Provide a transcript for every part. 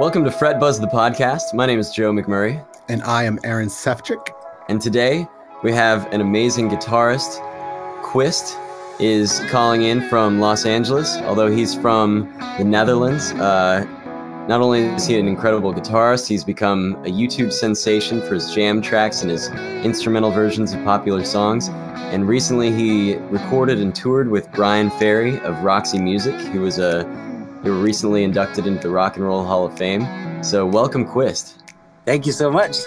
Welcome to Fret Buzz the podcast. My name is Joe McMurray. And I am Aaron Sefcik. And today we have an amazing guitarist. Quist is calling in from Los Angeles, although he's from the Netherlands. Uh, not only is he an incredible guitarist, he's become a YouTube sensation for his jam tracks and his instrumental versions of popular songs. And recently he recorded and toured with Bryan Ferry of Roxy Music, who was a you were recently inducted into the Rock and Roll Hall of Fame. So welcome, Quist. Thank you so much.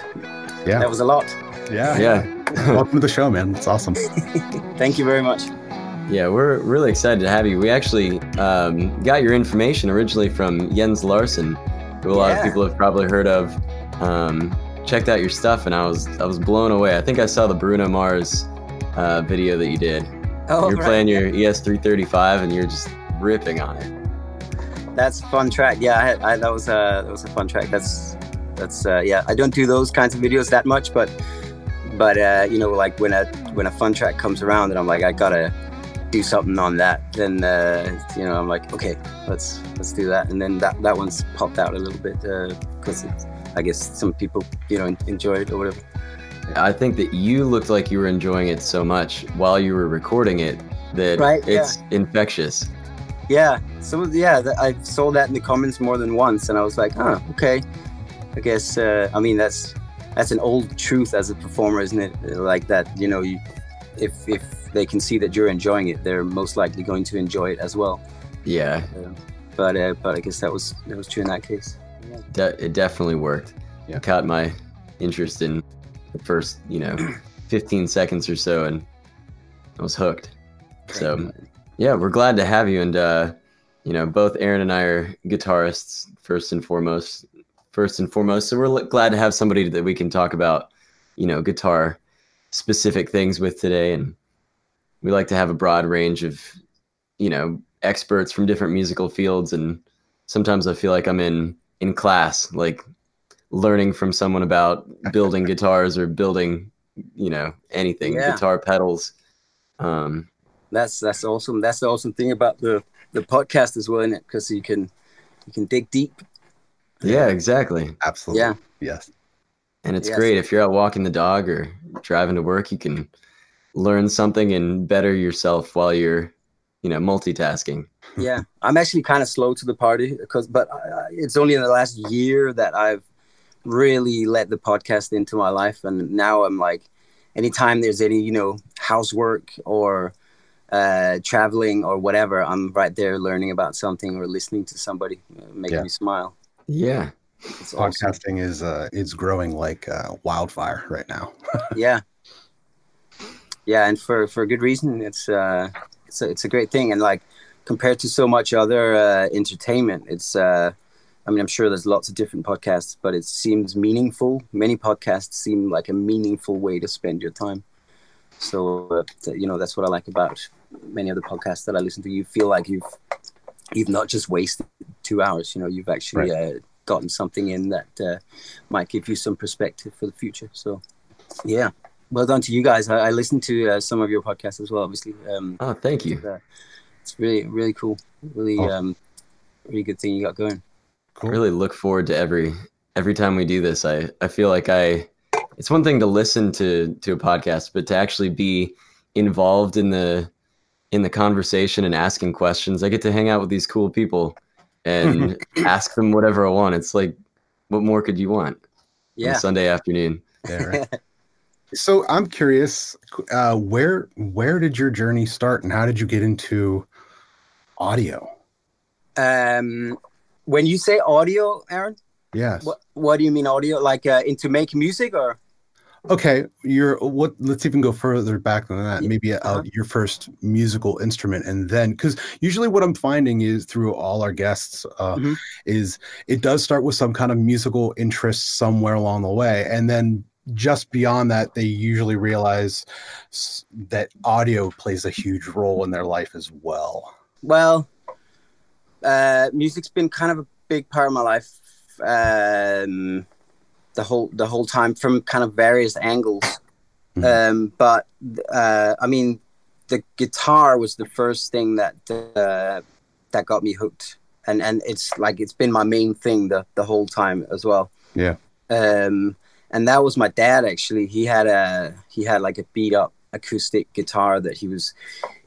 Yeah. That was a lot. Yeah. Yeah. welcome to the show, man. It's awesome. Thank you very much. Yeah, we're really excited to have you. We actually um, got your information originally from Jens Larsen, who a lot Yeah. of people have probably heard of. Um, checked out your stuff, and I was I was blown away. I think I saw the Bruno Mars uh, video that you did. Oh, you're right. playing your E ES335, and you're just ripping on it. That's a fun track. Yeah, I I, that was a that was a fun track. That's that's uh, yeah. I don't do those kinds of videos that much, but but uh, you know, like when a when a fun track comes around, and I'm like, I gotta do something on that. Then uh, you know, I'm like, okay, let's let's do that. And then that that one's popped out a little bit because I guess some people you know enjoy it or whatever. I think that you looked like you were enjoying it so much while you were recording it that Right, it's infectious. Yeah. So yeah, I saw that in the comments more than once, and I was like, huh, okay. I guess uh, I mean that's that's an old truth as a performer, isn't it? Like that, you know, you, if if they can see that you're enjoying it, they're most likely going to enjoy it as well. Yeah, But uh, but I guess that was that was true in that case. de- it definitely worked. Yeah. It caught my interest in the first, you know, 15 seconds or so, and I was hooked. So, yeah, we're glad to have you. And, uh, you know, both Aaron and I are guitarists, first and foremost. First and foremost. So, we're li- glad to have somebody that we can talk about, you know, guitar specific things with today. And we like to have a broad range of, you know, experts from different musical fields. And sometimes I feel like I'm in, in class, like learning from someone about building guitars or building, you know, anything, Yeah. guitar pedals. Um, That's that's awesome. That's the awesome thing about the the podcast as well, isn't it? Because you can you can dig deep. yeah, exactly. Absolutely. Yeah. Yes. And it's Yes. great if you're out walking the dog or driving to work, you can learn something and better yourself while you're, you know, multitasking. yeah i'm actually kind of slow to the party because but I, it's only in the last year that i've really let the podcast into my life and now i'm like anytime there's any you know housework or uh traveling or whatever i'm right there learning about something or listening to somebody uh, making Yeah. me smile Yeah. It's awesome. Podcasting is uh is growing like uh, wildfire right now. yeah. Yeah and for for good reason it's uh it's a, it's a great thing. And like compared to so much other uh, entertainment it's uh i mean i'm sure there's lots of different podcasts but it seems meaningful. Many podcasts seem like a meaningful way to spend your time. So uh, you know that's what i like about many of the podcasts that i listen to. You feel like you've you've not just wasted two hours you know you've actually uh, gotten something in that uh, might give you some perspective for the future so yeah well done to you guys i, I listened to uh, some of your podcasts as well obviously um Oh, thank you. it's really really cool really Awesome. um really good thing you got going I really look forward to every every time we do this. I I feel like I it's one thing to listen to to a podcast, but to actually be involved in the in the conversation and asking questions. I get to hang out with these cool people and ask them whatever I want. It's like what more could you want? on a yeah Sunday afternoon. Yeah, right. so I'm curious, uh, where where did your journey start, and how did you get into audio? um when you say audio aaron Yes. what what do you mean audio like uh, into making music or Okay, your what? Let's even go further back than that. Maybe uh, uh-huh. your first musical instrument, and then because usually what I'm finding is through all our guests uh, Mhm. is it does start with some kind of musical interest somewhere along the way, and then just beyond that, they usually realize that audio plays a huge role in their life as well. Well, uh, music's been kind of a big part of my life um, the whole the whole time from kind of various angles. Mhm. Um, but uh, I mean, the guitar was the first thing that uh, that got me hooked, and and it's like it's been my main thing the the whole time as well. Yeah. Um, and that was my dad actually. He had a he had like a beat up acoustic guitar that he was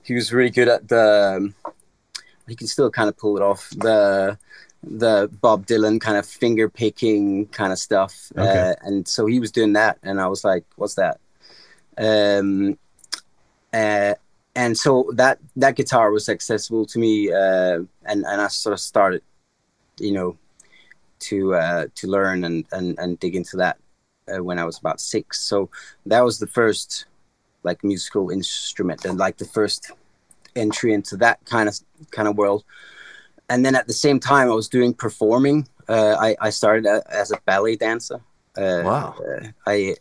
he was really good at the. He can still kind of pull it off the the Bob Dylan kind of finger picking kind of stuff. Okay. Uh, and so he was doing that, and I was like, "What's that?" Um, uh, and so that that guitar was accessible to me, uh, and and I sort of started, you know, to uh, to learn and and and dig into that uh, when I was about six. So that was the first like musical instrument and like the first entry into that kind of kind of world and then at the same time, I was doing performing. Uh, I, I started a, as a ballet dancer. Uh, Wow. uh, I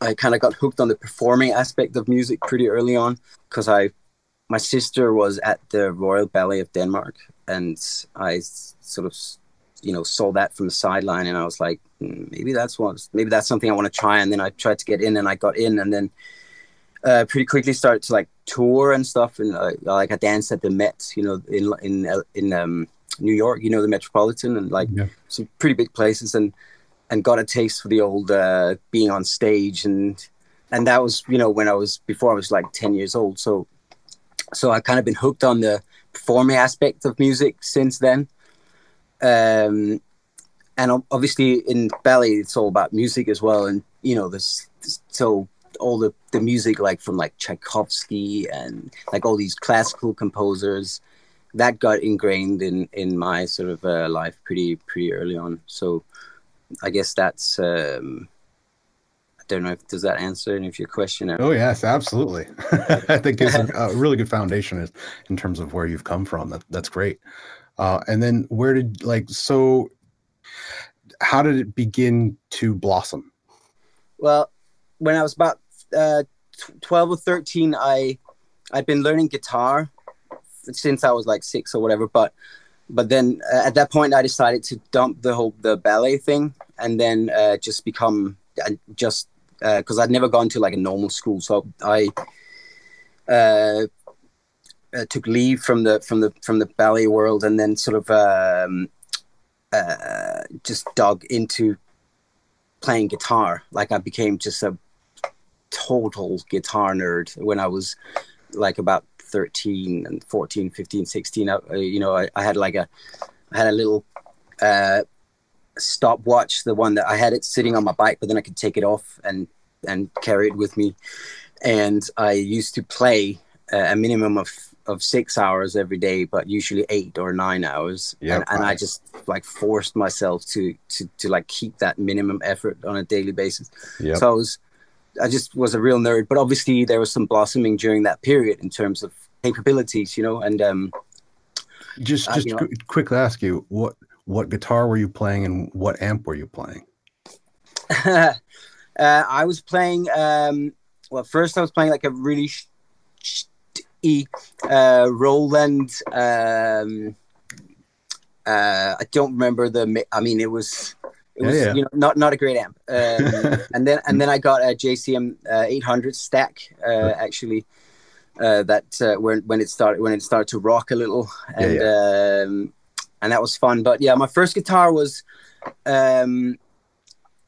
I, I kind of got hooked on the performing aspect of music pretty early on because I my sister was at the Royal Ballet of Denmark, and I sort of you know saw that from the sideline, and I was like, "Hmm, maybe that's what maybe that's something I want to try. And then I tried to get in, and I got in, and then uh, pretty quickly started to like tour and stuff, and uh, like I danced at the Met, you know, in in in um, New York, you know, the Metropolitan, and like Yeah. some pretty big places, and and got a taste for the old uh, being on stage, and and that was you know when I was before I was like ten years old, so so I kind of been hooked on the performing aspect of music since then. Um, and obviously in ballet, it's all about music as well, and you know, there's so all the the music like from like Tchaikovsky and like all these classical composers that got ingrained in in my sort of uh, life pretty pretty early on. So I guess that's um, I don't know if does that answer any of your question. Oh yes, absolutely. I think it's a, a really good foundation is- in terms of where you've come from. That that's great. Uh, and then where did like so? How did it begin to blossom? Well, when I was about uh, tw- twelve or thirteen, I I'd been learning guitar since I was like six or whatever. But but then uh, at that point, I decided to dump the whole the ballet thing and then uh, just become uh, just because I'd never gone to like a normal school, so I. Uh, uh, took leave from the from the from the ballet world and then sort of um, uh, just dug into playing guitar. Like I became just a total guitar nerd when I was like about 13 and 14, 15, 16. I, uh, you know, I, I had like a, I had a little uh, stopwatch, the one that I had it sitting on my bike, but then I could take it off and, and carry it with me. And I used to play uh, a minimum of, of six hours every day, but usually eight or nine hours. Yeah, and, and I just like forced myself to, to, to like keep that minimum effort on a daily basis. Yeah. So I was, I just was a real nerd. But obviously, there was some blossoming during that period in terms of capabilities, you know. And um, just just know- qu- quickly ask you what what guitar were you playing and what amp were you playing? uh, I was playing. Um, well, first I was playing like a really sh- sh- e uh, Roland. Um, uh, I don't remember the. I mean, it was. It Yeah, was yeah. you know not not a great amp. Um, and then and then I got a JCM uh, 800 stack uh, actually. Uh, that uh, when when it started when it started to rock a little Yeah, and um, and that was fun. But yeah, my first guitar was um,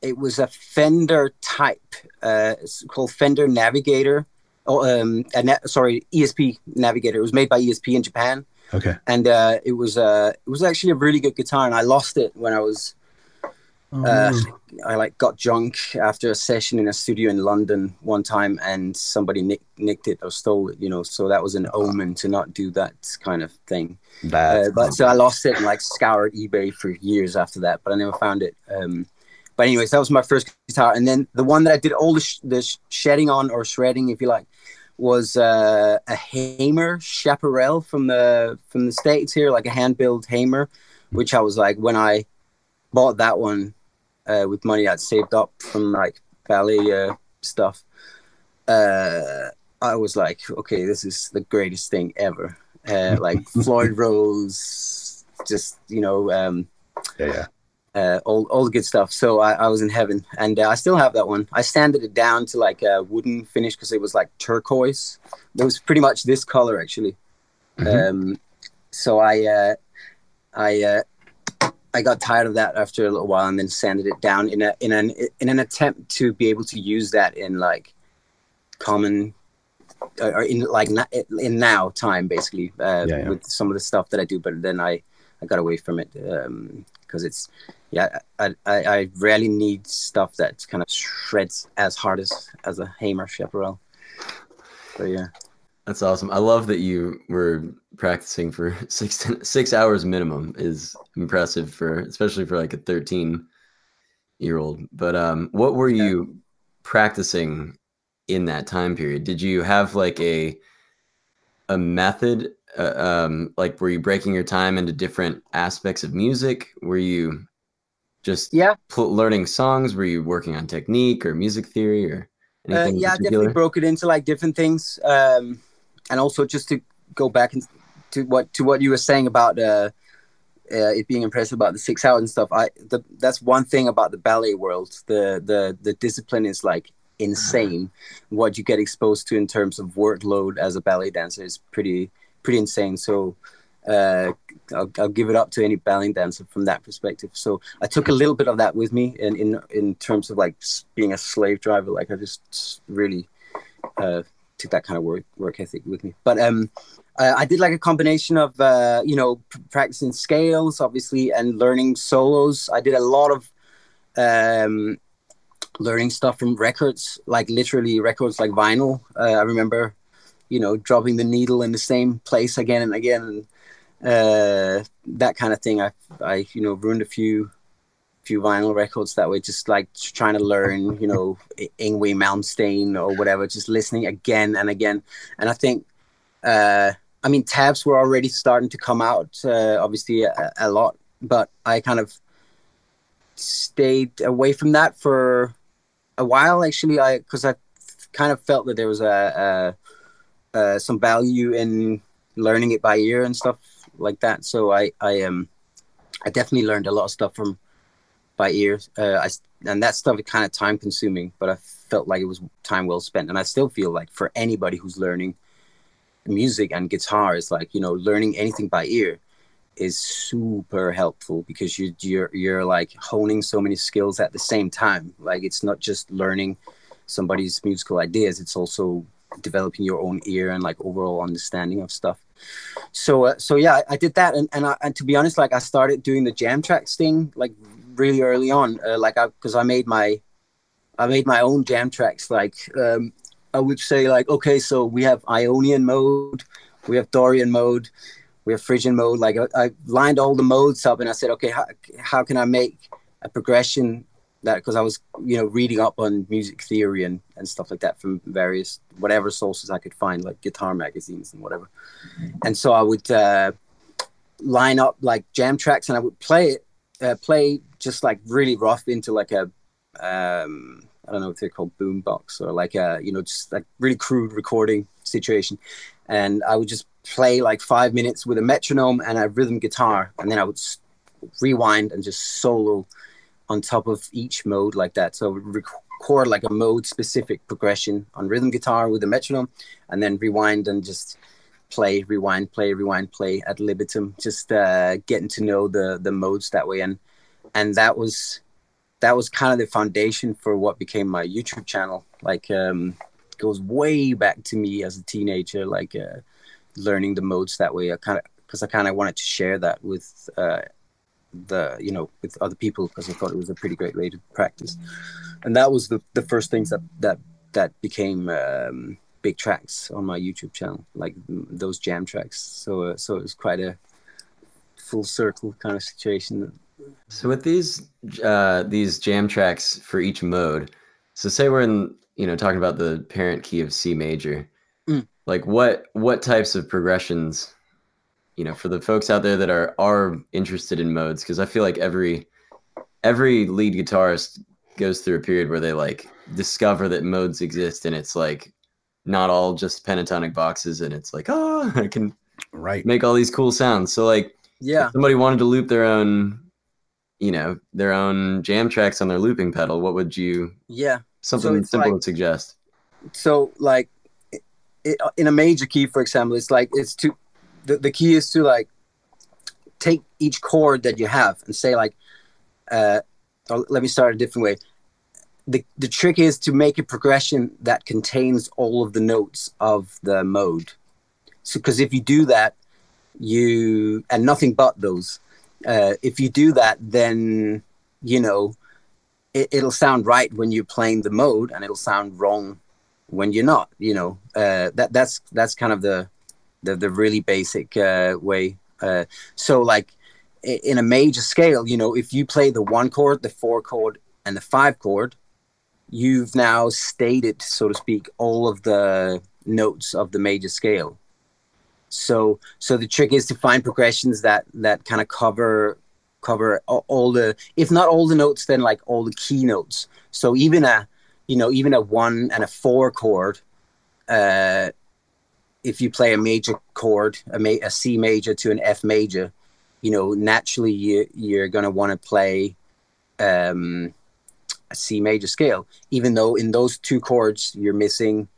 it was a Fender type uh, it's called Fender Navigator. Oh, um, a na- sorry, ESP Navigator. It was made by ESP in Japan, Okay. and uh, it was uh, it was actually a really good guitar. And I lost it when I was Oh, uh. I like got drunk after a session in a studio in London one time, and somebody nick, nicked it or stole it. You know, so that was an omen to not do that kind of thing. Uh, but so I lost it and like scoured eBay for years after that, but I never found it. Um, but anyways, that was my first guitar, and then the one that I did all the, sh- the sh- shedding on or shredding, if you like, was uh, a Hamer Chaparral from the from the states here, like a hand built Hamer, which I was like when I bought that one uh, with money I'd saved up from like ballet uh, stuff. Uh, I was like, okay, this is the greatest thing ever. Uh, like Floyd Rose, just you know, um, yeah, yeah. uh, all all the good stuff. So I, I was in heaven, and uh, I still have that one. I sanded it down to like a wooden finish because it was like turquoise. It was pretty much this color actually. Mhm. Um, so I uh, I uh, I got tired of that after a little while, and then sanded it down in a in an in an attempt to be able to use that in like common uh, or in like in now time basically uh, yeah, yeah. with some of the stuff that I do. But then I I got away from it because um, it's yeah I, I, I rarely need stuff that kind of shreds as hard as as a Hamer Chaparral. So yeah. That's awesome. I love that you were practicing for six six hours minimum is impressive for especially for like a 13 year old. But um what were you practicing in that time period? Did you have like a a method uh, um like were you breaking your time into different aspects of music? Were you just yeah pl- learning songs? Were you working on technique or music theory or uh, yeah, I definitely broke it into like different things. Um, and also just to go back to what to what you were saying about uh, uh, it being impressive about the six hours and stuff. I the, that's one thing about the ballet world. The the the discipline is like insane. What you get exposed to in terms of workload as a ballet dancer is pretty pretty insane. So uh, I'll, I'll, give it up to any ballet dancer from that perspective. So I took a little bit of that with me in in, in terms of like being a slave driver. Like I just really uh, took that kind of work work ethic with me. But um, I, I did like a combination of uh, you know practicing scales, obviously, and learning solos. I did a lot of um, learning stuff from records, like literally records like vinyl. Uh, I remember, you know, dropping the needle in the same place again and again. And, uh, that kind of thing. I, I, you know, ruined a few, few vinyl records that way, just like trying to learn, you know, Yngwie Malmsteen or whatever, just listening again and again. And I think, uh, I mean, tabs were already starting to come out, uh, obviously a, a lot, but I kind of stayed away from that for a while. Actually, I because I kind of felt that there was a, a, a some value in learning it by ear and stuff like that. So I I um I definitely learned a lot of stuff from by ear. Uh, I and that stuff is kind of time consuming, but I felt like it was time well spent. And I still feel like for anybody who's learning music and guitar, is like you know learning anything by ear is super helpful because you you're you're like honing so many skills at the same time. Like it's not just learning somebody's musical ideas; it's also developing your own ear and like overall understanding of stuff so uh, so yeah I, I, did that and and, I, and to be honest like i started doing the jam tracks thing like really early on uh, like i because i made my i made my own jam tracks. Like um i would say like okay so we have ionian mode we have dorian mode we have phrygian mode. Like I, I lined all the modes up and i said okay how, how can i make a progression that because I was you know reading up on music theory and and stuff like that from various whatever sources I could find like guitar magazines and whatever, and so I would uh, line up like jam tracks and I would play it uh, play just like really rough into like a um, I don't know what they're called boombox or like a you know just like really crude recording situation, and I would just play like five minutes with a metronome and a rhythm guitar and then I would rewind and just solo on top of each mode like that. So record like a mode specific progression on rhythm guitar with a metronome, and then rewind and just play, rewind, play, rewind, play ad libitum. Just uh, getting to know the the modes that way, and and that was that was kind of the foundation for what became my YouTube channel. Like um, goes way back to me as a teenager, like uh, learning the modes that way. I kind of because I kind of wanted to share that with uh, the you know with other people because I thought it was a pretty great way to practice, and that was the the first things that that that became um, big tracks on my YouTube channel, like those jam tracks. So uh, so it was quite a full circle kind of situation. So with these uh, these jam tracks for each mode, so say we're in you know talking about the parent key of C major, mm. like what what types of progressions you know for the folks out there that are are interested in modes? Because i feel like every every lead guitarist goes through a period where they like discover that modes exist and it's like not all just pentatonic boxes and it's like oh i can right. make all these cool sounds. So like yeah. somebody wanted to loop their own you know their own jam tracks on their looping pedal what would you yeah something so simple like, to suggest so like it, in a major key for example it's like it's two the, the key is to like take each chord that you have and say like, uh, let me start a different way. The, the trick is to make a progression that contains all of the notes of the mode. So, because if you do that, you and nothing but those. Uh, if you do that, then you know it, it'll sound right when you're playing the mode, and it'll sound wrong when you're not. You know uh, that that's that's kind of the the, the really basic uh, way. Uh, so like in a major scale, you know, if you play the one chord, the four chord, and the five chord, you've now stated, so to speak, all of the notes of the major scale. So, so the trick is to find progressions that that kind of cover cover all, the, if not all the notes, then like all the key notes. So even a, you know, even a one and a four chord, uh, if you play a major chord, a, ma- a C major to an F major, you know, naturally you, you're going to want to play um, a C major scale, even though in those two chords you're missing,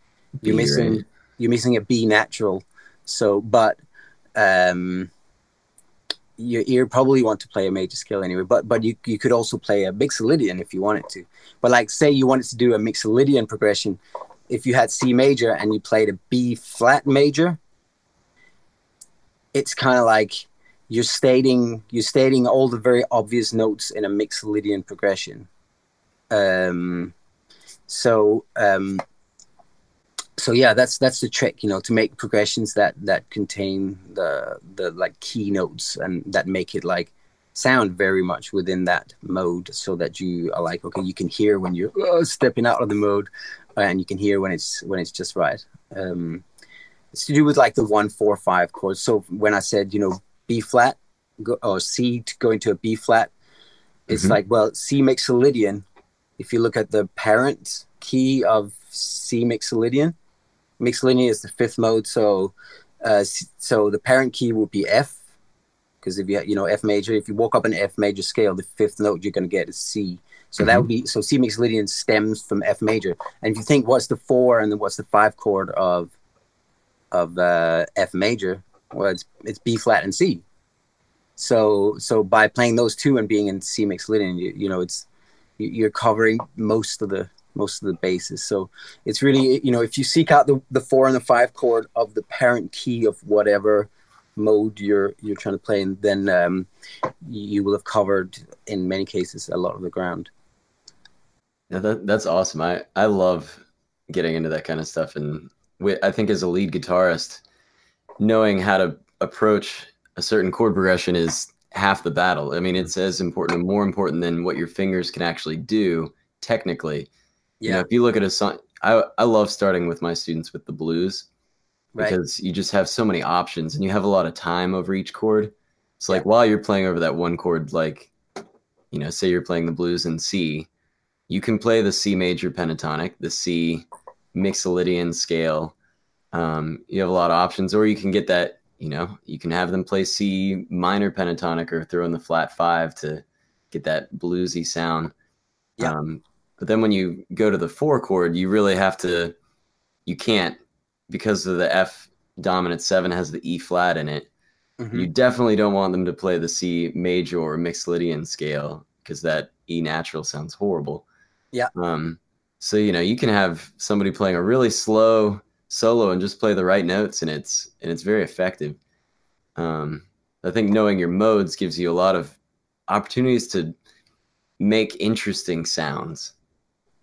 you're B missing, right. you're missing a B natural. So, but um, you, you probably want to play a major scale anyway. But but you you could also play a Mixolydian if you wanted to. But like, say you wanted to do a Mixolydian progression, if you had C major and you played a B flat major, it's kind of like you're stating you're stating all the very obvious notes in a Mixolydian progression. Um, so um, so yeah, that's that's the trick, you know, to make progressions that that contain the the like keynotes and that make it like sound very much within that mode, so that you are like, okay, you can hear when you're uh, stepping out of the mode, and you can hear when it's when it's just right. Um, it's to do with like the one four five chords. So when I said you know B flat go, or C going to go into a B flat, it's mm-hmm. like well C Mixolydian. If you look at the parent key of C Mixolydian, Mixolydian is the fifth mode. So uh, so the parent key would be F because if you you know F major, if you walk up an F major scale, the fifth note you're going to get is C. So mm-hmm. that would be so C Mixolydian stems from F major. And if you think what's the four and then what's the five chord of of uh, F major, well, it's it's B flat and C. So so by playing those two and being in C Mixolydian, you, you know it's you're covering most of the most of the bases. So it's really you know if you seek out the, the four and the five chord of the parent key of whatever mode you're you're trying to play in, then um, you will have covered in many cases a lot of the ground. Yeah, that, that's awesome. I, I love getting into that kind of stuff. And we, I think as a lead guitarist, knowing how to approach a certain chord progression is half the battle. I mean, it's as important and more important than what your fingers can actually do technically. Yeah. You know, if you look at a song, I, I love starting with my students with the blues right. because you just have so many options and you have a lot of time over each chord. It's like yeah. while you're playing over that one chord, like, you know, say you're playing the blues in C, you can play the C major pentatonic, the C Mixolydian scale. Um, you have a lot of options, or you can get that. You know, you can have them play C minor pentatonic or throw in the flat five to get that bluesy sound. Yeah. Um, but then when you go to the four chord, you really have to. You can't because of the F dominant seven has the E flat in it. Mm-hmm. You definitely don't want them to play the C major or Mixolydian scale because that E natural sounds horrible. Yeah. Um, so you know you can have somebody playing a really slow solo and just play the right notes, and it's and it's very effective. Um, I think knowing your modes gives you a lot of opportunities to make interesting sounds.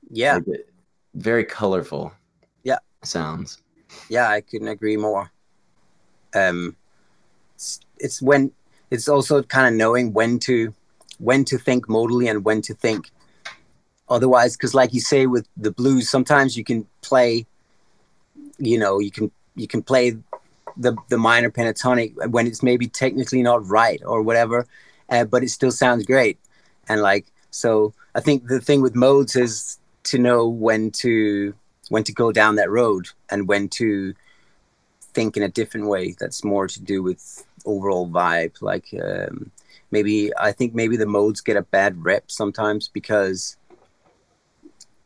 Yeah. Like very colorful. Yeah. Sounds. Yeah, I couldn't agree more. Um, it's, it's when it's also kind of knowing when to when to think modally and when to think otherwise because like you say with the blues sometimes you can play you know you can you can play the the minor pentatonic when it's maybe technically not right or whatever uh, but it still sounds great and like so i think the thing with modes is to know when to when to go down that road and when to think in a different way that's more to do with overall vibe like um, maybe i think maybe the modes get a bad rep sometimes because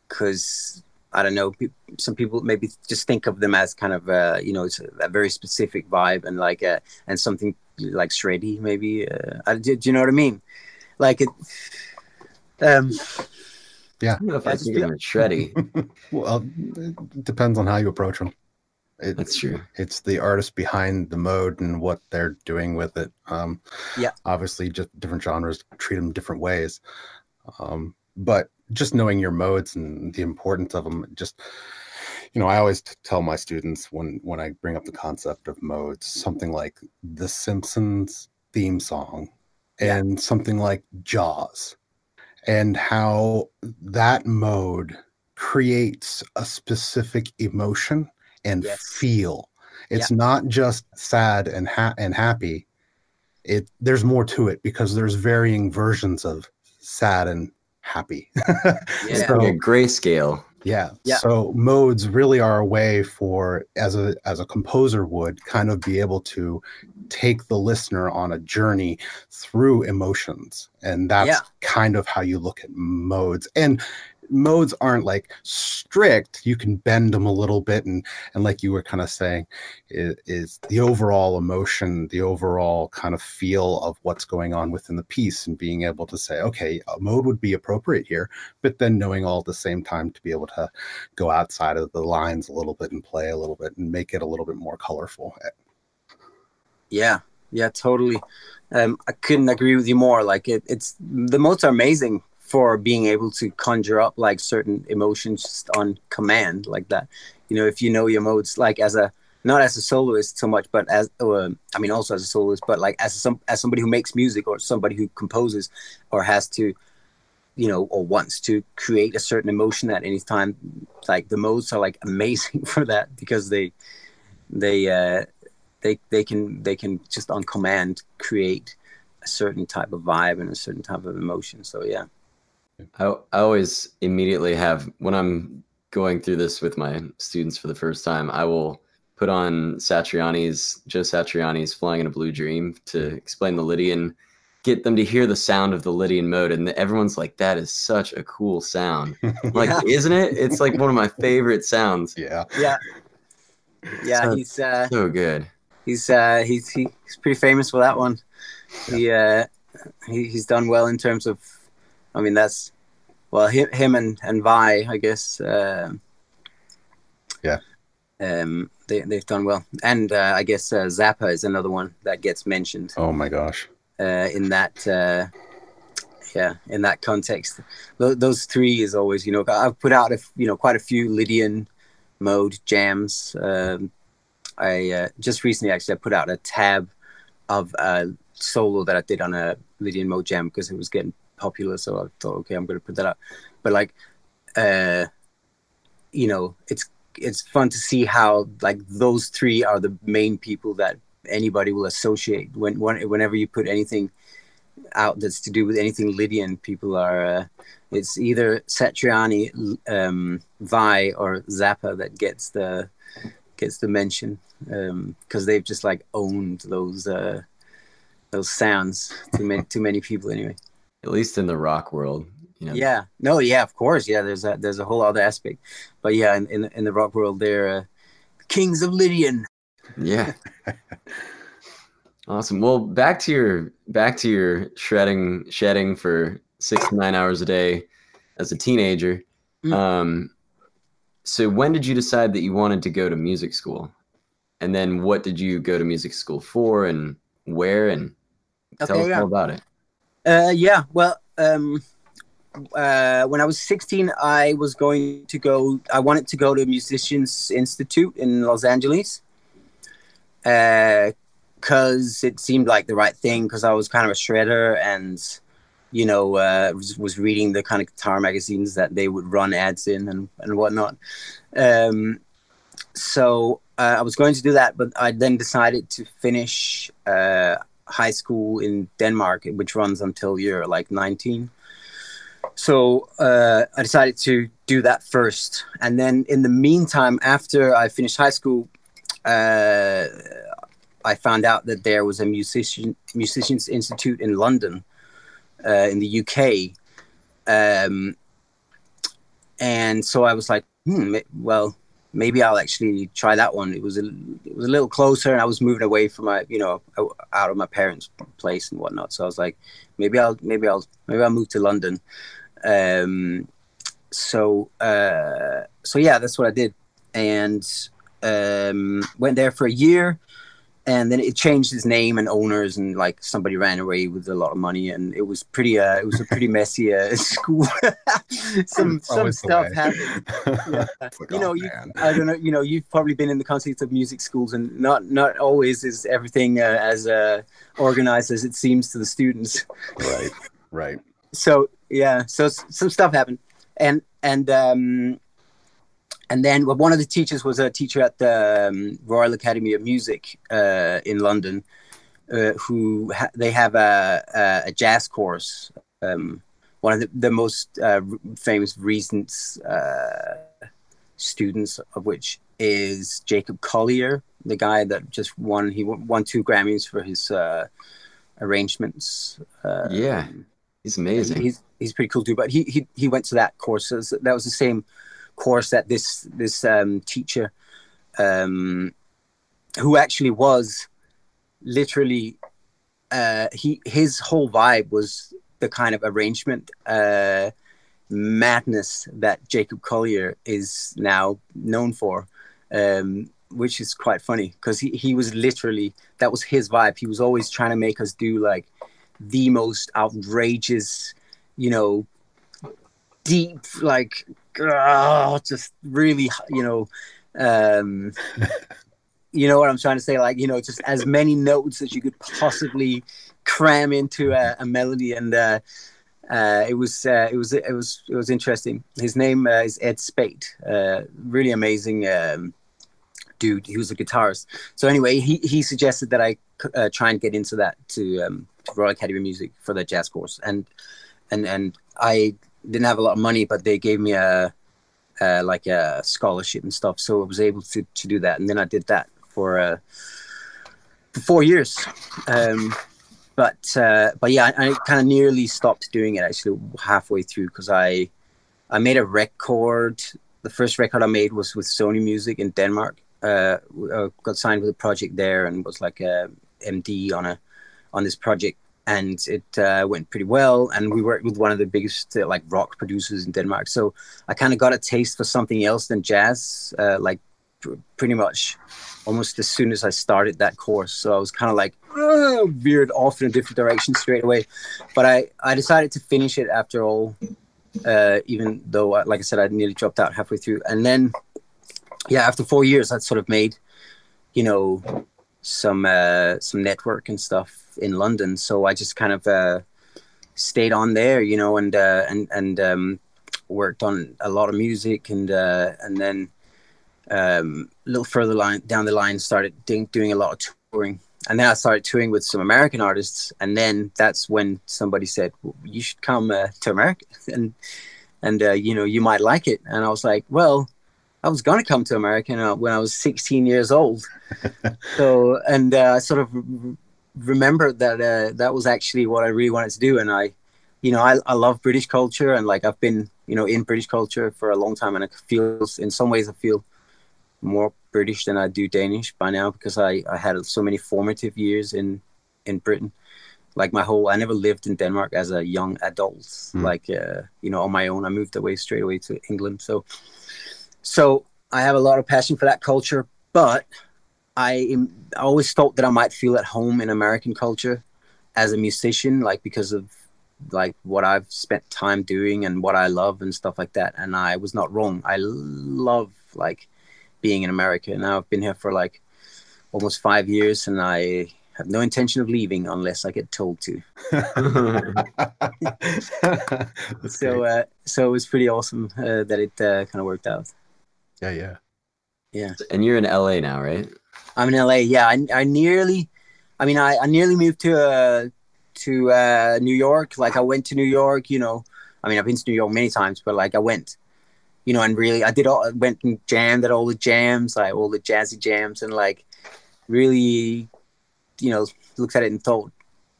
because I don't know. Some people maybe just think of them as kind of uh, you know it's a, very specific vibe and like a, and something like shreddy maybe. Uh, I, do, do you know what I mean? Like it. Um, Yeah. I don't know if I I just think of feel- him as shreddy. Well, it depends on how you approach them. It, That's true. it's the artist behind the mode and what they're doing with it. Um, Yeah. Obviously, just different genres treat them different ways. Um, but just knowing your modes and the importance of them, just you know, I always t- tell my students when when I bring up the concept of modes, something like The Simpsons theme song, Yeah. and something like Jaws, and how that mode creates a specific emotion and Yes. feel. It's not just sad and ha- and happy. It there's more to it because there's varying versions of sad and happy. It's Yeah. So- like a grayscale. Yeah. Yeah. So modes really are a way for as a as a composer would kind of be able to take the listener on a journey through emotions. And that's Yeah. kind of how you look at modes. And modes aren't like strict. You can bend them a little bit and and like you were kind of saying is, is the overall emotion, the overall kind of feel of what's going on within the piece and being able to say, okay, a mode would be appropriate here but then knowing all at the same time to be able to go outside of the lines a little bit and play a little bit and make it a little bit more colorful. Yeah, yeah, totally. Um, I couldn't agree with you more. Like it, it's the modes are amazing for being able to conjure up like certain emotions just on command like that. You know, if you know your modes, like as a not as a soloist so much, but as uh, I mean also as a soloist, but like as some as somebody who makes music or somebody who composes or has to, you know, or wants to create a certain emotion at any time. Like the modes are like amazing for that because they they uh, they they can they can just on command create a certain type of vibe and a certain type of emotion. So yeah, I, I always immediately have when I'm going through this with my students for the first time, I will put on Satriani's Joe Satriani's "Flying in a Blue Dream" to explain the Lydian, get them to hear the sound of the Lydian mode, and everyone's like, "That is such a cool sound!" I'm like, Yeah. isn't it? It's like one of my favorite sounds. Yeah. yeah, yeah. So- he's uh, So good. he's uh, he's he's pretty famous for that one. He uh, he he's done well in terms of, I mean that's, well him, him and and Vai I guess. Uh, Yeah. Um, they they've done well, and uh, I guess uh, Zappa is another one that gets mentioned. Oh my gosh. uh, in that uh, yeah in that context Th- those three is always you know i've put out a f- you know quite a few lydian mode jams um, i uh, just recently actually i put out a tab of a solo that i did on a lydian mode jam because it was getting popular so i thought okay i'm going to put that out but like uh you know it's it's fun to see how like those three are the main people that anybody will associate when, when whenever you put anything out that's to do with anything Lydian, people are uh, it's either Satriani, um, Vai, or Zappa that gets the gets the mention because they've just like owned those uh, those sounds to many to many people anyway. At least in the rock world, you know. Yeah, no, yeah, of course, yeah. There's a there's a whole other aspect, but yeah, in in, in the rock world, they're uh, kings of Lydian. Yeah. awesome. Well, back to your back to your shredding shedding for six to nine hours a day as a teenager. Mm. Um, so when did you decide that you wanted to go to music school? And then what did you go to music school for and where and tell Okay, us yeah. all about it. Uh, yeah, well, um, uh, when I was 16, I was going to go, I wanted to go to a Musicians Institute in Los Angeles because it seemed like the right thing because I was kind of a shredder and, you know, uh, was, was reading the kind of guitar magazines that they would run ads in and, and whatnot. Um, so uh, I was going to do that, but I then decided to finish uh, high school in Denmark, which runs until you're like 19. So uh, I decided to do that first, and then in the meantime, after I finished high school, uh, I found out that there was a musician musicians institute in London, uh, in the UK, um, and so I was like, hmm, well, maybe I'll actually try that one. It was a it was a little closer, and I was moving away from my you know out of my parents' place and whatnot. So I was like, maybe I'll maybe I'll maybe I'll move to London. Um, so uh, so yeah, that's what I did, and um, went there for a year and then it changed its name and owners and like somebody ran away with a lot of money and it was pretty uh it was a pretty messy uh, school. Some some stuff happened. Yeah. like, you know oh, you i don't know you know you've probably been in the context of music schools and not not always is everything uh, as uh, organized as it seems to the students. Right right. So yeah so some stuff happened. And and um and then well, one of the teachers was a teacher at the um, Royal Academy of Music uh, in London, uh, who ha- they have a, a, jazz course. Um, one of the, the most uh, famous recent uh, students of which is Jacob Collier, the guy that just won. He won two Grammys for his uh, arrangements. Uh, yeah, he's amazing. He's he's pretty cool too. But he he he went to that course. So that was the same course that this this um, teacher, um, who actually was literally, uh, he his whole vibe was the kind of arrangement uh, madness that Jacob Collier is now known for. Um, which is quite funny because he, he was literally that was his vibe he was always trying to make us do like the most outrageous you know deep like oh, just really, you know, um, you know what I'm trying to say? Like, you know, just as many notes as you could possibly cram into a, a melody, and uh, uh, it was uh, it was it was it was interesting. His name uh, is Ed Spate, uh, really amazing um, dude. He was a guitarist. So anyway, he he suggested that I uh, try and get into that to, um, to Royal Academy of Music for the jazz course, and and and I didn't have a lot of money, but they gave me a, a like a scholarship and stuff, so I was able to to do that. And then I did that for uh, for four years. Um, but uh, but yeah, I, I kind of nearly stopped doing it actually halfway through because I I made a record. The first record I made was with Sony Music in Denmark. Uh, I got signed with a project there and was like a MD on a on this project and it uh, went pretty well. And we worked with one of the biggest uh, like rock producers in Denmark, so I kind of got a taste for something else than jazz, uh, like pr- pretty much almost as soon as I started that course. So I was kind of like uh, veered off in a different direction straight away. But I I decided to finish it after all, uh, even though uh, like I said I nearly dropped out halfway through, and then yeah, after four years I sort of made, you know, some uh, some network and stuff in London. So I just kind of uh, stayed on there, you know, and uh, and and um, worked on a lot of music, and uh, and then um, a little further line down the line started doing, doing a lot of touring. And then I started touring with some American artists, and then that's when somebody said, well, "You should come uh, to America, and and uh, you know you might like it." And I was like, "Well, I was gonna come to America when I was 16 years old. so, and uh, sort of remembered that uh, that was actually what I really wanted to do. And I, you know, I, I love British culture and like I've been, you know, in British culture for a long time. And I feel, in some ways, I feel more British than I do Danish by now because I, I had so many formative years in, in Britain. Like my whole, I never lived in Denmark as a young adult, mm. like, uh, you know, on my own. I moved away straight away to England. So, so I have a lot of passion for that culture, but I, I always thought that I might feel at home in American culture as a musician, like because of like what I've spent time doing and what I love and stuff like that. And I was not wrong. I love like being in America. Now I've been here for like almost five years, and I have no intention of leaving unless I get told to. so, uh, so it was pretty awesome uh, that it uh, kind of worked out. Yeah, yeah, yeah. And you're in LA now, right? I'm in LA. Yeah, I, I nearly, I mean, I, I nearly moved to uh, to uh, New York. Like I went to New York. You know, I mean, I've been to New York many times, but like I went, you know, and really, I did all went and jammed at all the jams, like all the jazzy jams, and like really, you know, looked at it and thought,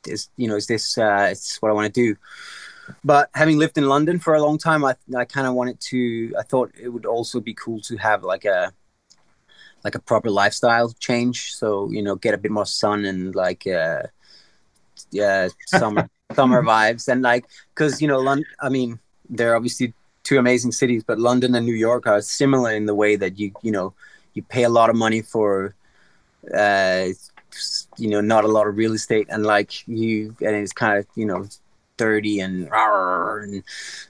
is you know, is this uh, is what I want to do? But having lived in London for a long time, I I kind of wanted to. I thought it would also be cool to have like a like a proper lifestyle change. So you know, get a bit more sun and like uh, yeah, summer summer vibes and like because you know, London. I mean, they're obviously two amazing cities, but London and New York are similar in the way that you you know you pay a lot of money for uh, you know not a lot of real estate and like you and it's kind of you know dirty and and,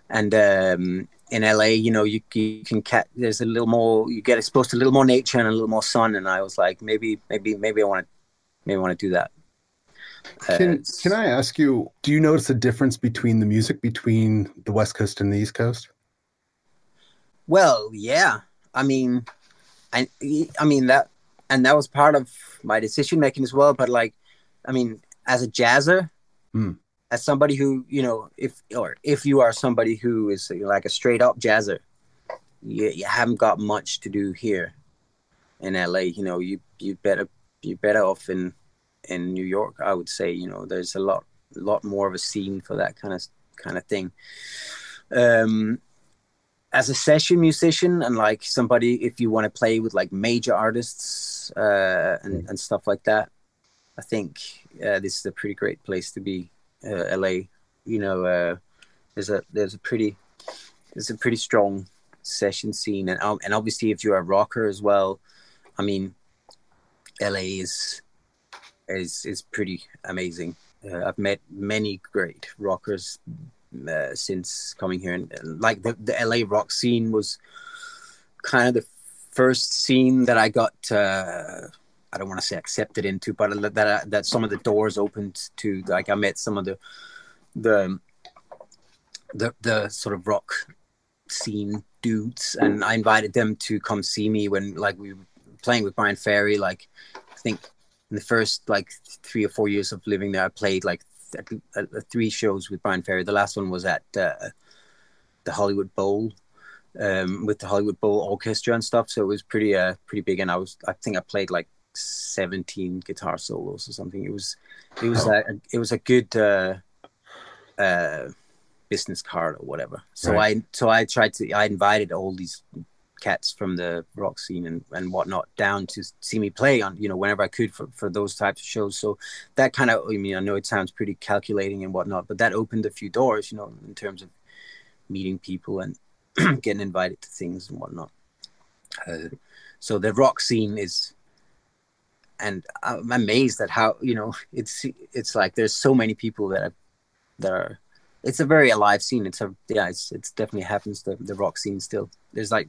and um, in LA, you know, you, you can catch, there's a little more, you get exposed to a little more nature and a little more sun. And I was like, maybe, maybe, maybe I want to, maybe I want to do that. Can, uh, can I ask you, do you notice a difference between the music between the West Coast and the East Coast? Well, yeah. I mean, I, I mean that, and that was part of my decision making as well. But like, I mean, as a jazzer, mm as somebody who you know if or if you are somebody who is like a straight up jazzer you, you haven't got much to do here in la you know you you better you better off in in new york i would say you know there's a lot lot more of a scene for that kind of kind of thing. Um as a session musician and like somebody if you want to play with like major artists uh and, and stuff like that i think uh, this is a pretty great place to be uh, LA, you know, uh, there's a there's a pretty there's a pretty strong session scene, and um, and obviously if you're a rocker as well, I mean, LA is is is pretty amazing. Uh, I've met many great rockers uh, since coming here, and, and, like the the LA rock scene was kind of the first scene that I got. Uh, I don't want to say accepted into, but that uh, that some of the doors opened to like I met some of the the the the sort of rock scene dudes, and I invited them to come see me when like we were playing with Bryan Ferry. Like I think in the first like three or four years of living there, I played like th- th- three shows with Bryan Ferry. The last one was at uh, the Hollywood Bowl um, with the Hollywood Bowl Orchestra and stuff. So it was pretty uh pretty big, and I was I think I played like 17 guitar solos or something. It was it was oh. a, it was a good uh, uh, business card or whatever. So right. I so I tried to I invited all these cats from the rock scene and, and whatnot down to see me play on you know whenever I could for, for those types of shows. So that kind of I mean I know it sounds pretty calculating and whatnot, but that opened a few doors, you know, in terms of meeting people and getting invited to things and whatnot. Uh, so the rock scene is and I'm amazed at how you know it's it's like there's so many people that are, that are it's a very alive scene. It's a yeah, it's it's definitely happens the the rock scene still. There's like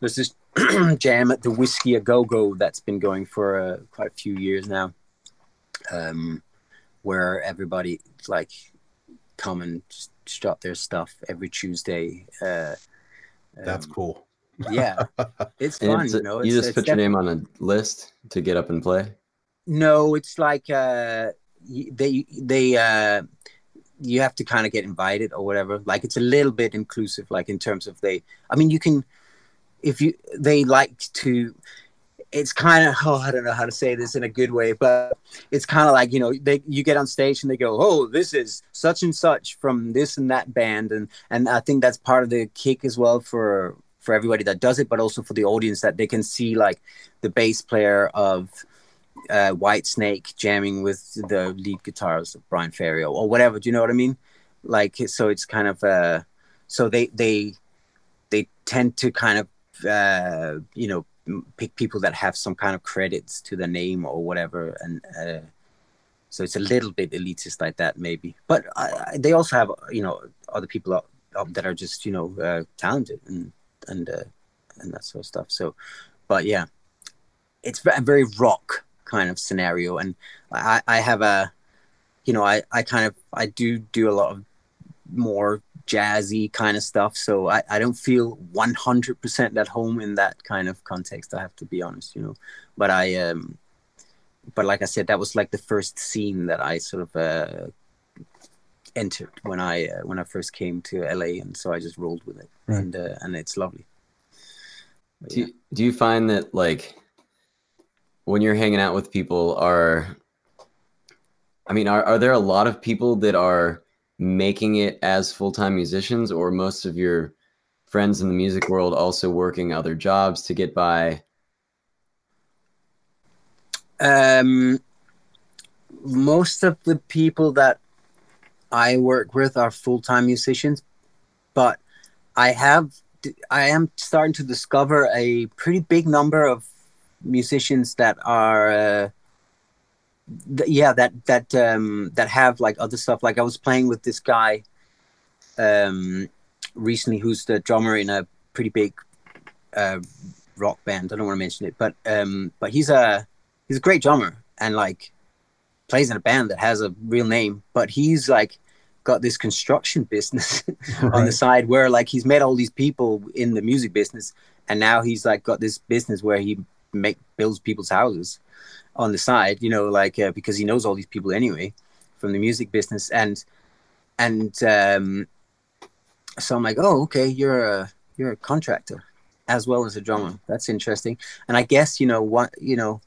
there's this jam at the Whisky a Go Go that's been going for uh, quite a few years now, um, where everybody like come and shot their stuff every Tuesday. Uh, that's um, cool yeah, it's fun. It's, you know, you just put your name on a list to get up and play. No, it's like uh, they they uh, you have to kind of get invited or whatever. Like it's a little bit inclusive, like in terms of they. I mean, you can if you they like to. It's kind of oh I don't know how to say this in a good way, but it's kind of like you know they you get on stage and they go oh this is such and such from this and that band and and I think that's part of the kick as well for for everybody that does it, but also for the audience that they can see like the bass player of uh, Whitesnake jamming with the lead guitars of Bryan Ferry or, whatever. Do you know what I mean? Like, so it's kind of uh, so they they they tend to kind of uh, you know pick people that have some kind of credits to the name or whatever, and uh, so it's a little bit elitist like that maybe. But they also have you know other people that are just you know uh, talented and and uh, and that sort of stuff. So, but yeah, it's a very rock kind of scenario, and I I have a, you know, I I kind of I do do a lot of more jazzy kind of stuff. So I, I don't feel 100% at home in that kind of context. I have to be honest, you know, but I, um, but like I said, that was like the first scene that I sort of, uh, entered when I uh, when I first came to LA, and so I just rolled with it, right. and uh, and it's lovely. But, do yeah. you, do you find that like when you're hanging out with people are I mean, are, are there a lot of people that are making it as full time musicians, or most of your friends in the music world also working other jobs to get by? Um, most of the people that I work with are full time musicians, but I have I am starting to discover a pretty big number of musicians that are uh, th- yeah that that um, that have like other stuff. Like I was playing with this guy um, recently, who's the drummer in a pretty big uh, rock band. I don't want to mention it, but um, but he's a he's a great drummer and like plays in a band that has a real name. But he's like got this construction business right. on the side where like he's met all these people in the music business, and now he's like got this business where he make builds people's houses on the side. You know, like uh, because he knows all these people anyway from the music business and and um so I'm like, oh, okay, you're a you're a contractor as well as a drummer. That's interesting. And I guess you know what you know.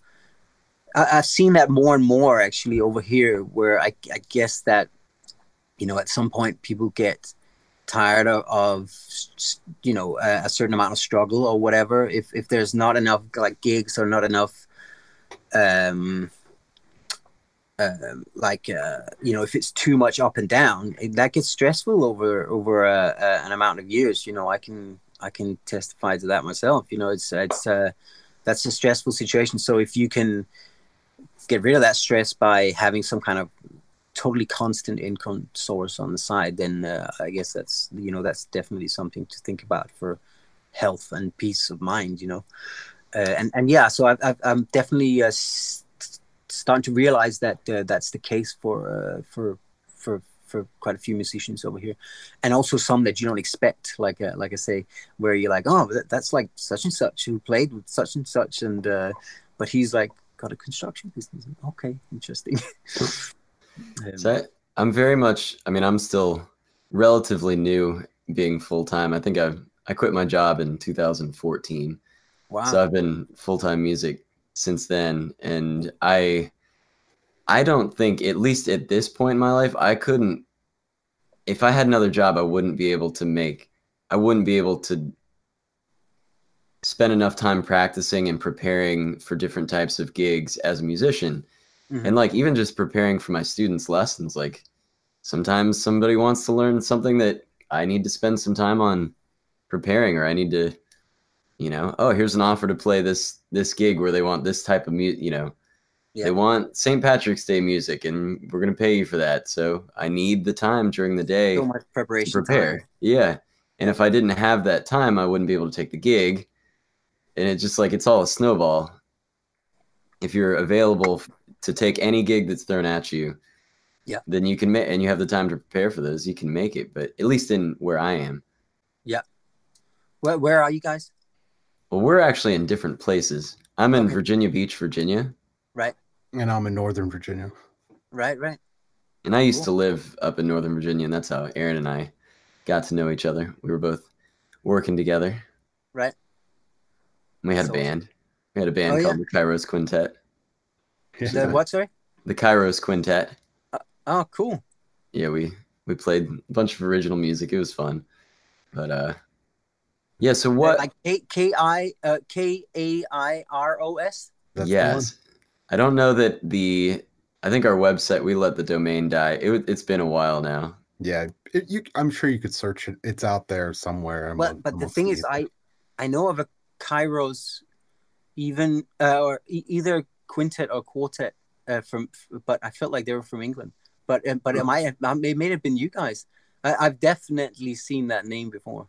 I, have seen that more and more actually over here, where I, I guess that you know at some point people get tired of, of you know a, a, certain amount of struggle or whatever. If if there's not enough like gigs or not enough um uh, like uh, you know if it's too much up and down it, that gets stressful over over uh, uh, an amount of years. You know i can i can testify to that myself. You know it's it's uh, that's a stressful situation. So if you can get rid of that stress by having some kind of totally constant income source on the side then uh, i guess that's you know that's definitely something to think about for health and peace of mind you know and and yeah so i i'm definitely starting to realize that uh, that's the case for uh, for for for quite a few musicians over here, and also some that you don't expect. Like uh, like I say, where you're like, oh, that, that's like such and such who played with such and such, and uh, but he's like got a construction business. Okay, interesting. so I, I'm very much. I mean, I'm still relatively new being full time. I think I I quit my job in 2014. Wow. So I've been full time music since then and i i don't think at least at this point in my life i couldn't if i had another job i wouldn't be able to make i wouldn't be able to spend enough time practicing and preparing for different types of gigs as a musician mm-hmm. and like even just preparing for my students lessons like sometimes somebody wants to learn something that i need to spend some time on preparing or i need to you know oh here's an offer to play this this gig where they want this type of music you know yeah. they want st patrick's day music and we're going to pay you for that so i need the time during the day so much preparation to prepare time. yeah and if i didn't have that time i wouldn't be able to take the gig and it's just like it's all a snowball if you're available to take any gig that's thrown at you yeah then you can make and you have the time to prepare for those you can make it but at least in where i am yeah where, where are you guys well, we're actually in different places. I'm in okay. Virginia Beach, Virginia. Right. And I'm in Northern Virginia. Right, right. And I used cool. to live up in Northern Virginia, and that's how Aaron and I got to know each other. We were both working together. Right. we had so, a band. We had a band oh, called yeah. the Kairos Quintet. The what, sorry? The Kairos Quintet. Uh, oh, cool. Yeah, we we played a bunch of original music. It was fun. But uh yeah. So what? Like K K I uh, K A I R O S. Yes. I don't know that the. I think our website we let the domain die. It, it's been a while now. Yeah, it, you, I'm sure you could search it. It's out there somewhere. But but the thing is, it. I I know of a Kairos, even uh, or e- either quintet or quartet uh, from, but I felt like they were from England. But uh, but it might have, it may have been you guys. I, I've definitely seen that name before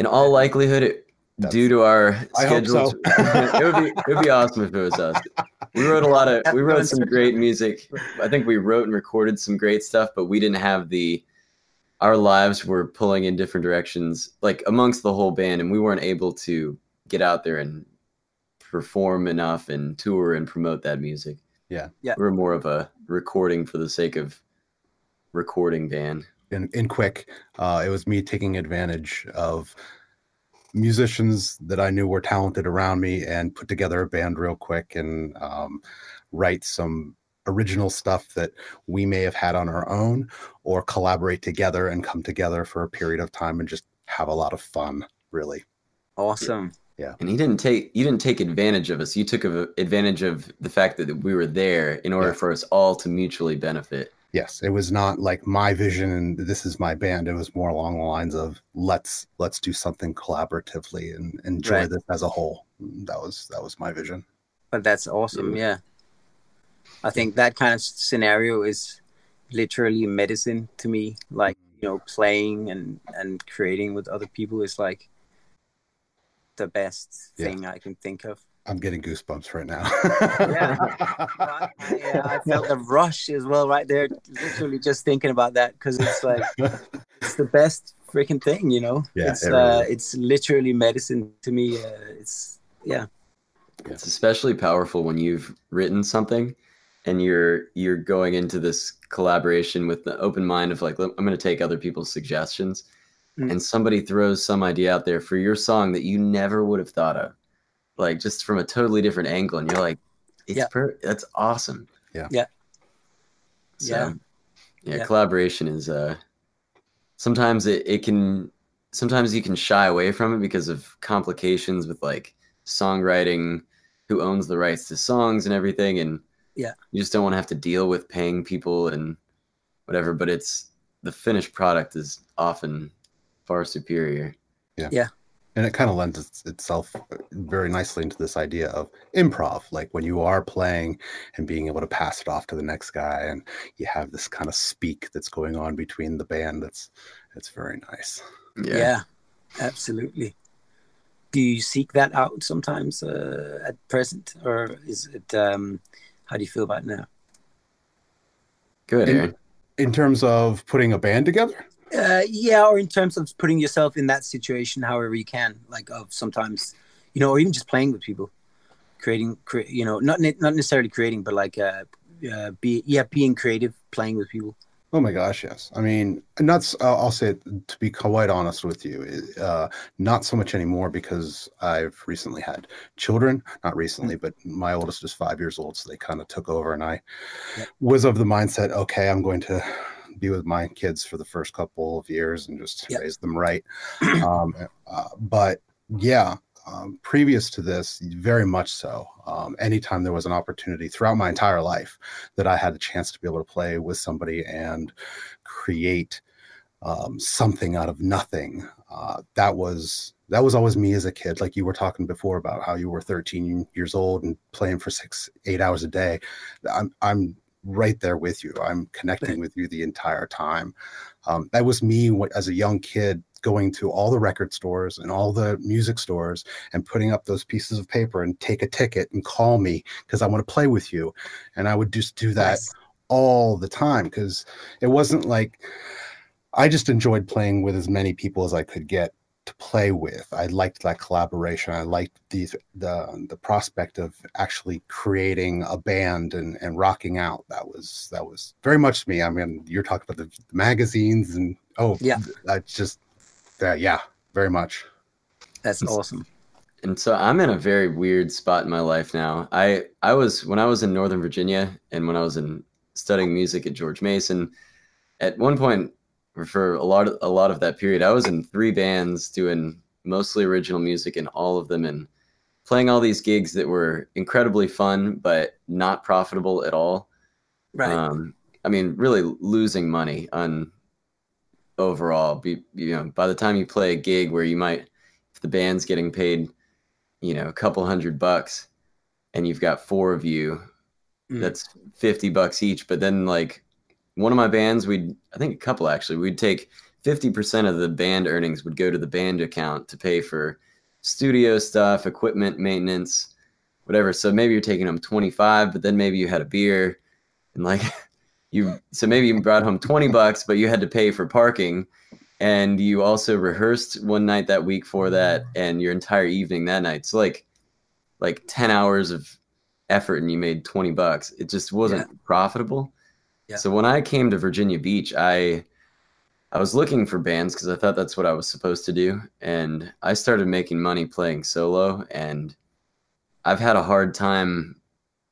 in all likelihood, it, due to our schedules, so. it would be it would be awesome if it was us. We wrote a lot of we wrote some great music. I think we wrote and recorded some great stuff, but we didn't have the our lives were pulling in different directions, like amongst the whole band, and we weren't able to get out there and perform enough and tour and promote that music. Yeah, yeah. We're more of a recording for the sake of recording band in, in quick uh, it was me taking advantage of musicians that i knew were talented around me and put together a band real quick and um, write some original stuff that we may have had on our own or collaborate together and come together for a period of time and just have a lot of fun really awesome Yeah. And he didn't take you didn't take advantage of us. You took advantage of the fact that we were there in order Yeah. for us all to mutually benefit. Yes, it was not like my vision and this is my band. It was more along the lines of let's let's do something collaboratively and enjoy Right. this as a whole. That was that was my vision. But that's awesome. Yeah. I think that kind of scenario is literally medicine to me. Like, you know, playing and, and creating with other people is like the best Yeah. thing I can think of. I'm getting goosebumps right now. Yeah. I, I, uh, I felt the rush as well right there, literally just thinking about that because it's like it's the best freaking thing, you know. Yeah, it's it really uh, it's literally medicine to me. Uh, it's yeah, It's especially powerful when you've written something and you're you're going into this collaboration with the open mind of like I'm going to take other people's suggestions Mm. and somebody throws some idea out there for your song that you never would have thought of. Like just from a totally different angle and you're like it's Yeah. per- that's awesome. Yeah. Yeah. So, Yeah. yeah. Yeah. collaboration is uh sometimes it, it can sometimes you can shy away from it because of complications with like songwriting who owns the rights to songs and everything and Yeah. you just don't want to have to deal with paying people and whatever but it's the finished product is often far superior Yeah. Yeah. and it kind of lends itself very nicely into this idea of improv like when you are playing and being able to pass it off to the next guy and you have this kind of speak that's going on between the band that's it's very nice yeah, absolutely. Do you seek that out sometimes uh, at present, or is it? Um, how do you feel about it now? good In- in terms of putting a band together Uh, yeah, or in terms of putting yourself in that situation, however you can, like of sometimes, you know, or even just playing with people, creating, cre- you know, not ne- not necessarily creating, but like, uh, uh, be yeah, being creative, playing with people. Oh my gosh, yes. I mean, not. I'll say it, to be quite honest with you, uh, not so much anymore because I've recently had children. Not recently, but my oldest is five years old, so they kind of took over, and I was of the mindset, okay, I'm going to be with my kids for the first couple of years and just Yep. raise them right. um, uh, but yeah. Um, previous to this, very much so. Um, anytime there was an opportunity throughout my entire life that I had a chance to be able to play with somebody and create um, something out of nothing. Uh, that was that was always me as a kid. Like you were talking before about how you were 13 years old and playing for six, eight hours a day. I'm I'm right there with you. I'm connecting with you the entire time. Um, that was me as a young kid going to all the record stores and all the music stores and putting up those pieces of paper and take a ticket and call me because I want to play with you. And I would just do that Nice. all the time because it wasn't like I just enjoyed playing with as many people as I could get to play with. I liked that collaboration. I liked the the the prospect of actually creating a band and and rocking out. That was that was very much me. I mean, you're talking about the, the magazines and oh Yeah. that's just that yeah, very much. That's It's- awesome. And so I'm in a very weird spot in my life now. I I was when I was in Northern Virginia and when I was in studying music at George Mason, at one point for a lot of a lot of that period, I was in three bands doing mostly original music and all of them and playing all these gigs that were incredibly fun but not profitable at all. Right. Um, I mean, really losing money on overall. Be, you know, by the time you play a gig where you might, if the band's getting paid, you know, a couple hundred bucks, and you've got four of you, Mm. that's fifty bucks each. But then, like, one of my bands, we'd, I think a couple actually, we'd take fifty percent of the band earnings would go to the band account to pay for studio stuff, equipment maintenance, whatever. So maybe you're taking home twenty five, but then maybe you had a beer and like you so maybe you brought home 20 bucks but you had to pay for parking. And you also rehearsed one night that week for that and your entire evening that night. So like like 10 hours of effort and you made 20 bucks. It just wasn't profitable Yeah. so when i came to virginia beach i i was looking for bands because i thought that's what i was supposed to do and i started making money playing solo and i've had a hard time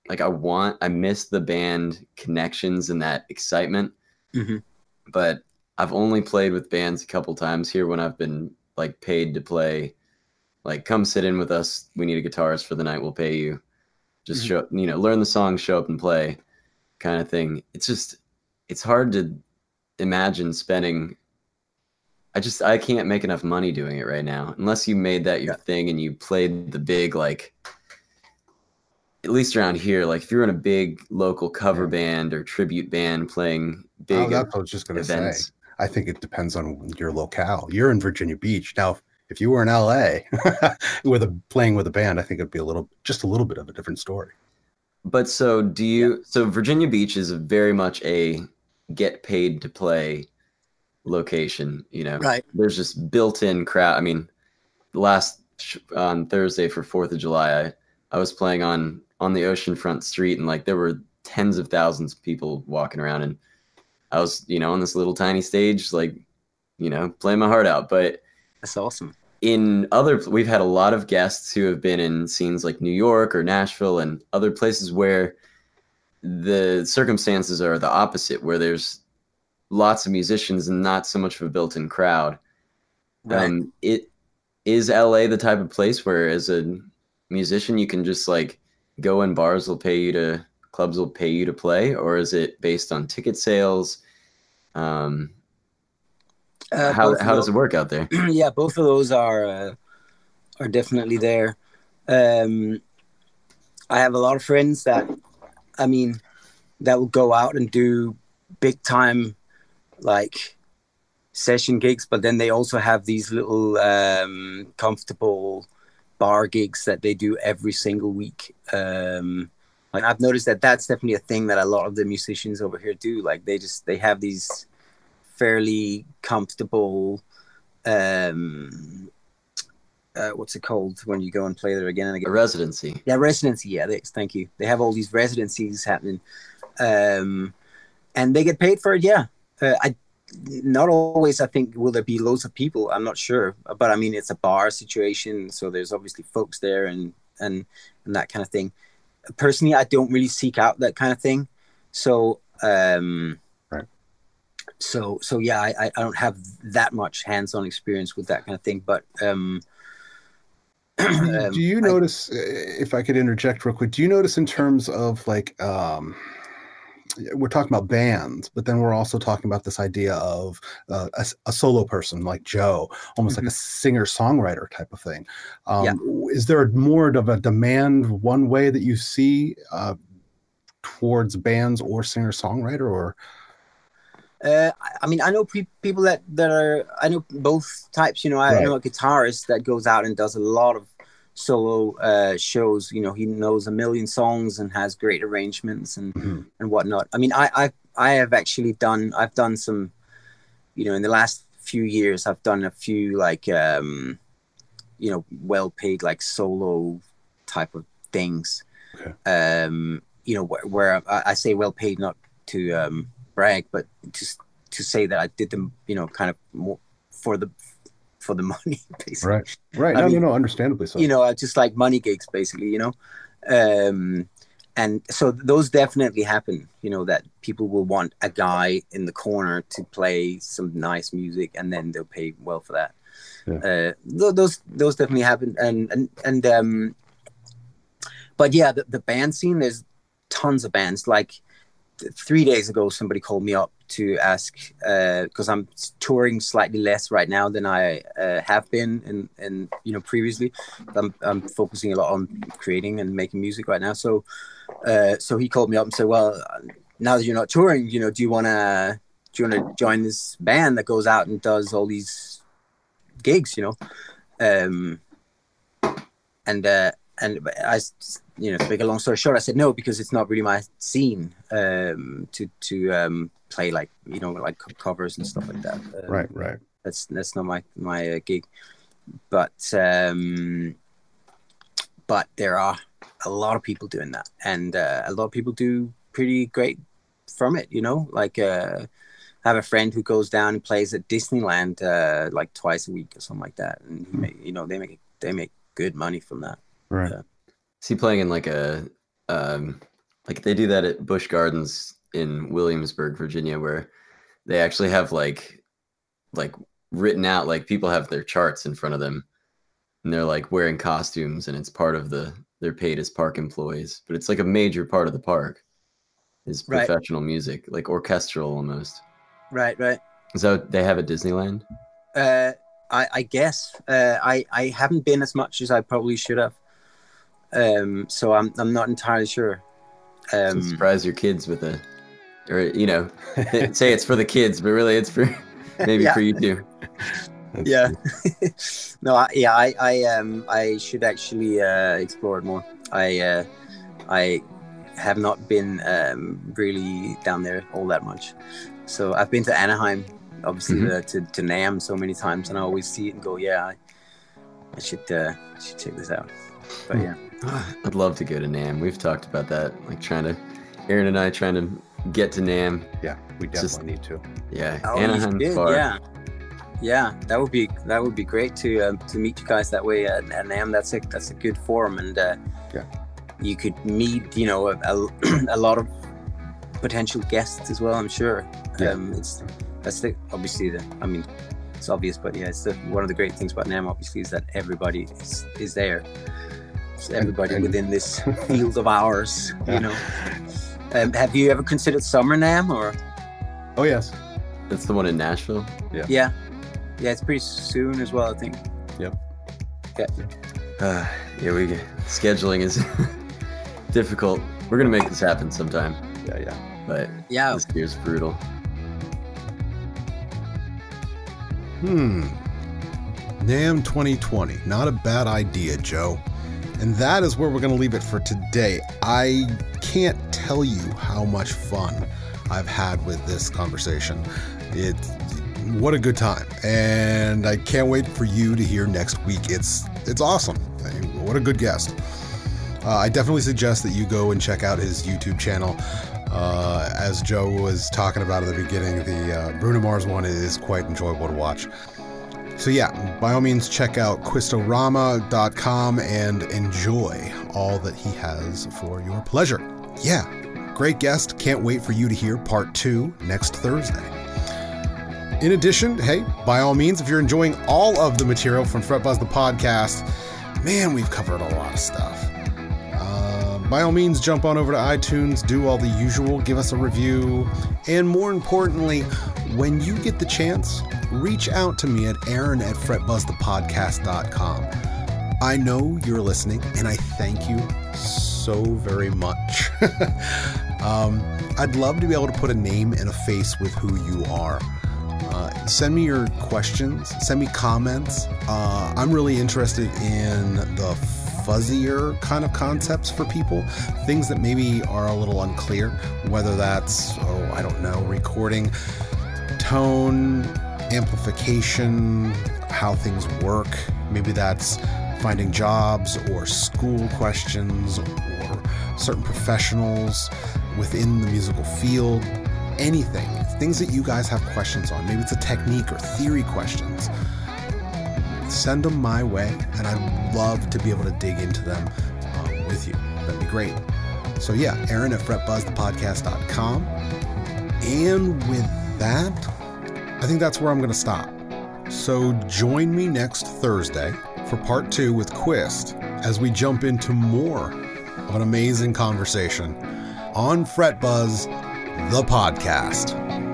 like I want I miss the band connections and that excitement. Mhm. But I've only played with bands a couple times here when I've been like paid to play Like, come sit in with us. We need a guitarist for the night. We'll pay you. Just Mhm. show, you know, learn the song, show up and play, kind of thing. It's just, it's hard to imagine spending. I just, I can't make enough money doing it right now, unless you made that your thing and you played the big like. At least around here, like if you're in a big local cover Yeah. band or tribute band playing Oh, big that's what I was just going to say. I think it depends on your locale. You're in Virginia Beach now. If you were in LA with a playing with a band, I think it'd be a little, just a little bit of a different story. But so do you? So Virginia Beach is very much a get paid to play location. You know, Right. there's just built-in crowd. I mean, last on Thursday for Fourth of July, I I was playing on on the oceanfront street, and like there were tens of thousands of people walking around, and I was you know on this little tiny stage, like you know playing my heart out, but That's awesome. In other we've had a lot of guests who have been in scenes like New York or Nashville and other places where the circumstances are the opposite where there's lots of musicians and not so much of a built-in crowd Right. um it is LA the type of place where as a musician you can just like go in bars will pay you to clubs will pay you to play or is it based on ticket sales um Uh, how how does those- it work out there yeah, both of those are uh, are definitely there. Um, I have a lot of friends that, I mean, that will go out and do big time, like session gigs, but then they also have these little um, comfortable bar gigs that they do every single week. Um, like I've noticed that that's definitely a thing that a lot of the musicians over here do. Like they just they have these fairly comfortable um uh, what's it called when you go and play there again and a again residency. Yeah residency yeah thanks thank you. They have all these residencies happening. Um and they get paid for it yeah. Uh, i not always i think will there be loads of people i'm not sure. But i mean it's a bar situation so there's obviously folks there and and and that kind of thing. Personally i don't really seek out that kind of thing. So um. So so yeah I, I I don't have that much hands-on experience with that kind of thing but um um, do you notice, uh, if I could interject real quick, do you notice in terms of like, um, we're talking about bands, but then we're also talking about this idea of uh, a, a solo person like Joe, almost like a singer songwriter type of thing. Um, Yeah. Is there more of a demand one way that you see uh, towards bands or singer songwriter, or Uh, I- mean, I know pe- people that that are. I know both types. You know, I Right. know a guitarist that goes out and does a lot of solo uh, shows. You know, he knows a million songs and has great arrangements and Mhm. and whatnot. I mean, I I I have actually done. I've done some. You know, in the last few years, I've done a few like um, you know, well paid like solo type of things. Okay. Um, you know, where, where I, I say well paid not to um brag, but just to say that I did them, you know, kind of more for the for the money, basically. right, right? I No, mean, no, no, understandably so. You know, just like money gigs, basically. You know, um, and so those definitely happen. You know, that people will want a guy in the corner to play some nice music, and then they'll pay well for that. Yeah. Uh, th- those those definitely happen, and and and um, but yeah, the, the band scene. There's tons of bands. Like three days ago, somebody called me up to ask because I'm touring slightly less right now than I uh, have been and in you know previously. I'm I'm focusing a lot on creating and making music right now. So uh, so he called me up and said, well, now that you're not touring, you know, do you wanna do you wanna join this band that goes out and does all these gigs, you know? Um, and uh, and I, you know, to make a long story short, I said no because it's not really my scene um, to to um, play like you know like covers and stuff like that. Um, right, right. That's that's not my my uh, gig, but um, but there are a lot of people doing that, and uh, a lot of people do pretty great from it. You know, like uh, I have a friend who goes down and plays at Disneyland uh, like twice a week or something like that, and make, you know they make they make good money from that. Right. Is he playing in like a um like they do that at Busch Gardens in Williamsburg, Virginia, where they actually have like like written out like people have their charts in front of them and they're like wearing costumes, and it's part of the they're paid as park employees, but it's like a major part of the park is Right. professional music, like orchestral almost. Right, right. so they have at Disneyland? Uh, I, I guess uh, I I haven't been as much as I probably should have. Um, so I'm I'm not entirely sure. So Um, surprise your kids with a, or you know, say it's for the kids, but really it's for maybe Yeah. for you too. yeah. no, I, yeah, I I um I should actually uh, explore it more. I uh, I have not been um, really down there all that much. So I've been to Anaheim, obviously Mhm. uh, to to NAMM so many times, and I always see it and go, yeah, I, I should uh, I should check this out. But Hmm. yeah, I'd love to go to NAMM. We've talked about that, like trying to, Aaron and I trying to get to NAMM. Yeah, we It's just- definitely need to. Yeah, Oh, you Anaheim's far. Yeah, yeah, that would be that would be great to um, to meet you guys that way at, at NAMM. That's a that's a good forum, and uh, Yeah. you could meet you know a, a, a lot of potential guests as well. I'm sure. Yeah. Um, it's that's the obviously the I mean it's obvious, but yeah, it's the, one of the great things about NAMM obviously is that everybody is, is there. It's everybody and- within this field of ours, Yeah. you know. Um, have you ever considered Summer NAMM or? Oh yes. That's the one in Nashville. Yeah. Yeah, yeah. it's pretty soon as well, I think. Yep. Yeah. Uh, yeah, we scheduling is difficult. We're gonna make this happen sometime, Yeah, yeah. but Yeah. this year's brutal. Hmm. NAMM 2020. Not a bad idea, Joe. And that is where we're going to leave it for today. I can't tell you how much fun I've had with this conversation. It what a good time. And I can't wait for you to hear next week. It's it's awesome. What a good guest. Uh, I definitely suggest that you go and check out his YouTube channel. Uh, as Joe was talking about at the beginning, the uh, Bruno Mars one is quite enjoyable to watch. So, yeah, by all means, check out Quistorama.com and enjoy all that he has for your pleasure. Yeah, great guest. Can't wait for you to hear part two next Thursday. In addition, hey, by all means, if you're enjoying all of the material from Fretbuzz the podcast, man, we've covered a lot of stuff. By all means, jump on over to iTunes, do all the usual, give us a review, and more importantly, when you get the chance, reach out to me at aaron at fretbuzzthepodcast.com. I know you're listening, and I thank you so very much. um, I'd love to be able to put a name and a face with who you are. Uh, send me your questions, send me comments. Uh, I'm really interested in the fuzzier kind of concepts for people, things that maybe are a little unclear, whether that's, oh, I don't know, recording tone, amplification, how things work. Maybe that's finding jobs or school questions or certain professionals within the musical field. Anything, things that you guys have questions on. Maybe it's a technique or theory questions. Send them my way, and I'd love to be able to dig into them uh, with you. That'd be great. So, yeah, Aaron at fretbuzzthepodcast.com. And with that, I think that's where I'm going to stop. So join me next Thursday for part two with Quist as we jump into more of an amazing conversation on Fretbuzz, the podcast.